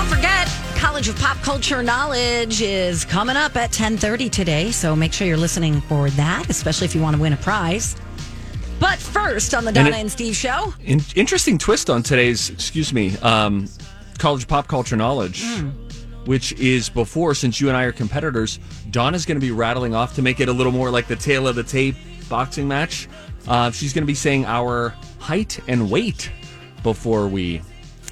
Don't forget, College of Pop Culture Knowledge is coming up at 10:30 today, so make sure you're listening for that, especially if you want to win a prize. But first on the Donna and, it- Steve show, In- interesting twist on today's, excuse me, um, college pop culture knowledge, which is before, since you and I are competitors, Donna's going to be rattling off to make it a little more like the tail of the tape boxing match. Uh, she's going to be saying our height and weight before we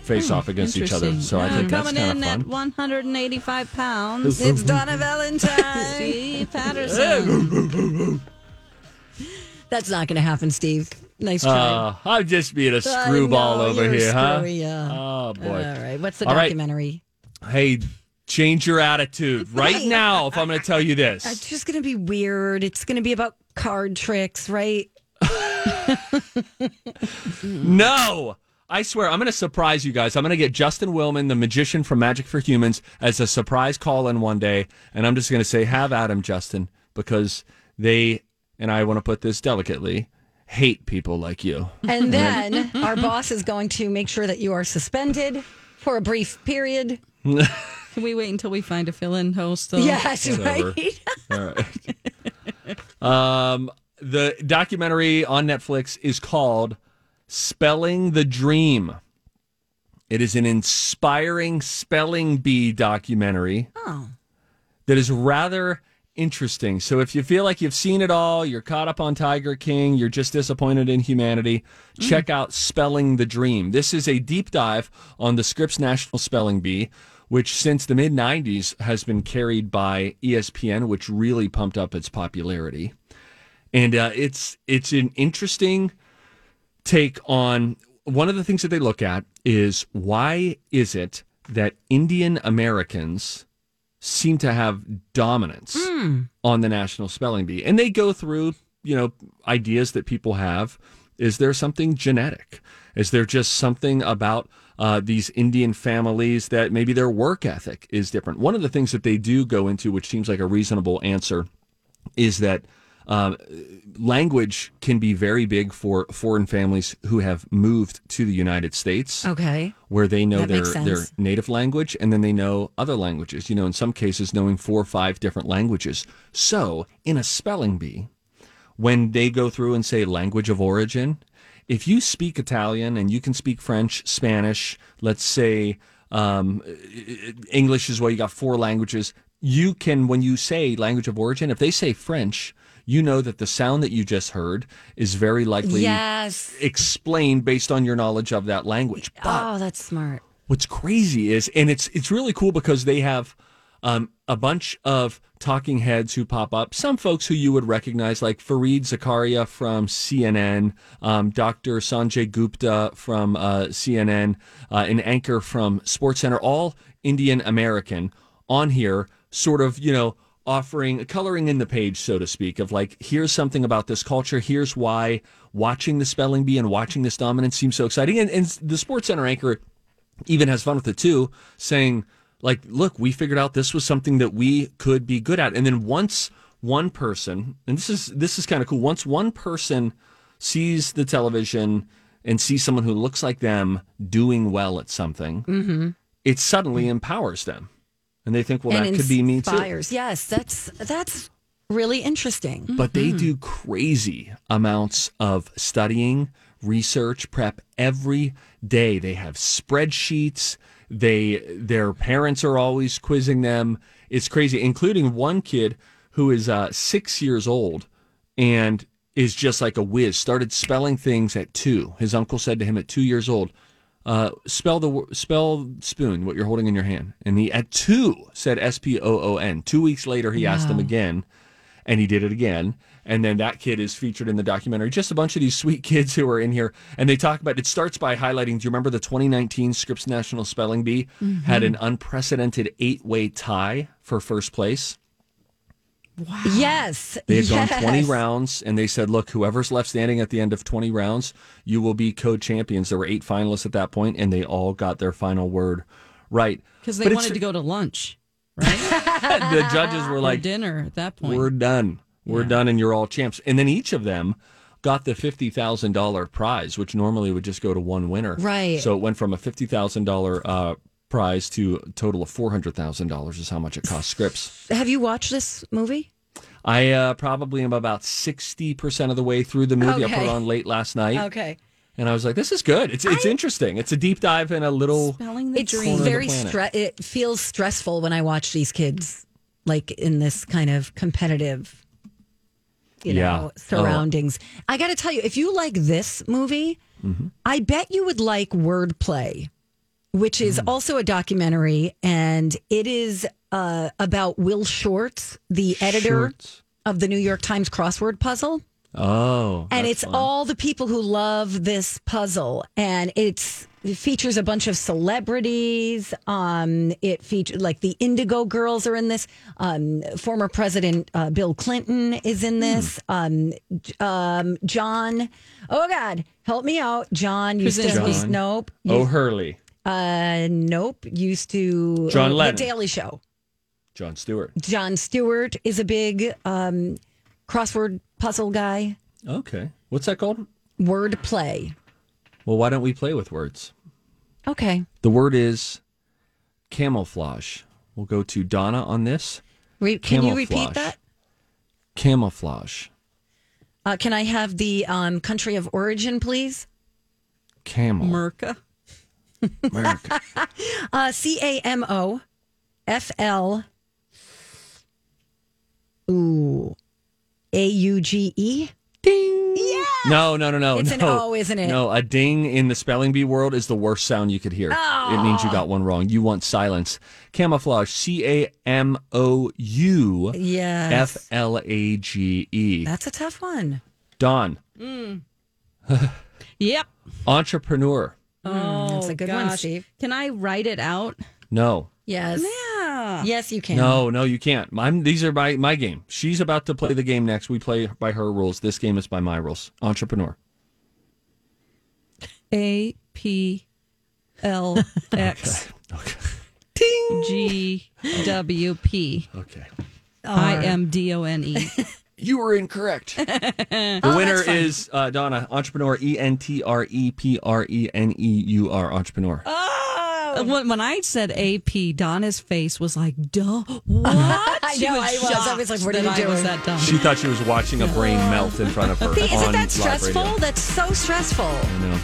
face off against each other. So I think that's coming kind in of at 185 pounds. it's Donna Valentine. Steve Patterson. That's not going to happen, Steve. Nice try. Uh, I'm just being a I screwball know, over you're here, huh? screwy, yeah. Oh boy! All right, what's the All right. documentary? Hey, change your attitude right Right. now. If I'm going to tell you this, It's just going to be weird. It's going to be about card tricks, right? No. I swear, I'm going to surprise you guys. I'm going to get Justin Willman, the magician from Magic for Humans, as a surprise call in one day. And I'm just going to say, have at him, Justin, because they, and I want to put this delicately, hate people like you. And then our boss is going to make sure that you are suspended for a brief period. Can we wait until we find a fill-in host? Though? Yes, Whatever. right. All right. um, the documentary on Netflix is called Spelling the Dream. It is an inspiring spelling bee documentary Oh. that is rather interesting. So if you feel like you've seen it all, you're caught up on Tiger King, you're just disappointed in humanity, check out Spelling the Dream. This is a deep dive on the Scripps National Spelling Bee, which since the mid 90s has been carried by ESPN, which really pumped up its popularity. And uh, it's it's an interesting take on one of the things that they look at is why is it that Indian Americans seem to have dominance on the national spelling bee? And they go through you know ideas that people have. Is there something genetic? Is there just something about uh, these indian families that maybe their work ethic is different? One of the things that they do go into which seems like a reasonable answer is that uh, language can be very big for foreign families who have moved to the United States Okay. where they know That their their native language and then they know other languages. You know, in some cases, knowing four or five different languages. So, in a spelling bee, when they go through and say language of origin, if you speak Italian and you can speak French, Spanish, let's say um, English as well, you got four languages. You can, when you say language of origin, if they say French, you know that the sound that you just heard is very likely Yes. explained based on your knowledge of that language. But Oh, that's smart. what's crazy is, and it's it's really cool because they have um, a bunch of talking heads who pop up. Some folks who you would recognize, like Fareed Zakaria from CNN, um, Dr. Sanjay Gupta from uh, CNN, uh, an anchor from SportsCenter, all Indian American on here, sort of you know offering coloring in the page, so to speak, of like, here's something about this culture. Here's why watching the spelling bee and watching this dominance seems so exciting. And, and the Sports Center anchor even has fun with it too, saying like, look, we figured out this was something that we could be good at. And then once one person, and this is this is kind of cool, once one person sees the television and sees someone who looks like them doing well at something, mm-hmm. it suddenly empowers them. And they think, well, and that could be me too. Yes, that's that's really interesting. but they do crazy amounts of studying, research, prep every day. They have spreadsheets. They their parents are always quizzing them. It's crazy, including one kid who is uh, six years old and is just like a whiz. Started spelling things at two. His uncle said to him at two years old, uh, "Spell the spell spoon. What you're holding in your hand." And he at two said S P O O N. Two weeks later, he asked him again and he did it again. And then that kid is featured in the documentary. Just a bunch of these sweet kids who are in here, and they talk about. It starts by highlighting. Do you remember the 2019 Scripps National Spelling Bee had an unprecedented eight-way tie for first place? Yes. They had yes. gone 20 rounds, and they said, "Look, whoever's left standing at the end of 20 rounds, you will be co-champions." There were eight finalists at that point, and they all got their final word right Because they But wanted to go to lunch, right? the judges were or like, dinner at that point. "We're done. We're Yeah. done, and you're all champs." And then each of them got the fifty thousand dollar prize, which normally would just go to one winner. Right. So it went from a fifty thousand dollar uh, prize to a total of four hundred thousand dollars. Is how much it cost Scripps. Have you watched this movie? I uh, probably am about sixty percent of the way through the movie. I put it on late last night. Okay. And I was like, "This is good. It's it's interesting. It's a deep dive in a little." Spelling the It's dream. Corner of the very stre- it feels stressful when I watch these kids like in this kind of competitive you Yeah. know surroundings. I got to tell you if you like this movie, I bet you would like Wordplay, which is also a documentary and it is uh, about Will Shortz, the editor Shortz. of the New York Times crossword puzzle Oh, and it's fun. all the people who love this puzzle and it's it features a bunch of celebrities um it features like the indigo girls are in this um former president uh, bill clinton is in this um um john oh god help me out john to Krasinski. John. nope Oh, Hurley, uh nope used to John uh, Lennon. the daily show Jon Stewart. jon stewart is a big um crossword puzzle guy Okay, what's that called? word play Well, why don't we play with words? okay The word is camouflage. We'll go to Donna on this. Re- can you repeat that? Camouflage. Uh, can I have the um, country of origin, please? Camel. Merca. America. Uh, C A M O F L. Ooh. A U G E? Ding. Yeah. No, no, no, no. It's an. O, isn't it? No, a ding in the spelling bee world is the worst sound you could hear. Oh. It means you got one wrong. You want silence. Camouflage. C A M O U Yes. F L A G E. That's a tough one. Don. Yep. Entrepreneur. Oh, That's a oh, good one. Steve. Can I write it out? No. Yes. Yeah. Yes, you can. No, no, you can't. I'm, these are my, my game. She's about to play the game next. We play by her rules. This game is by my rules. Entrepreneur. A P L X Okay. G W P Okay. I M D O N E. You were incorrect. the Oh, winner is uh, Donna, entrepreneur, E N T R E P R E N E U R, entrepreneur. Oh. When, when I said A P, Donna's face was like, "Duh, what?" I She know, I was. I was like, what are that you I was doing? that dumb. She thought she was watching a brain melt in front of her. See, isn't that live stressful? radio. That's so stressful. I know.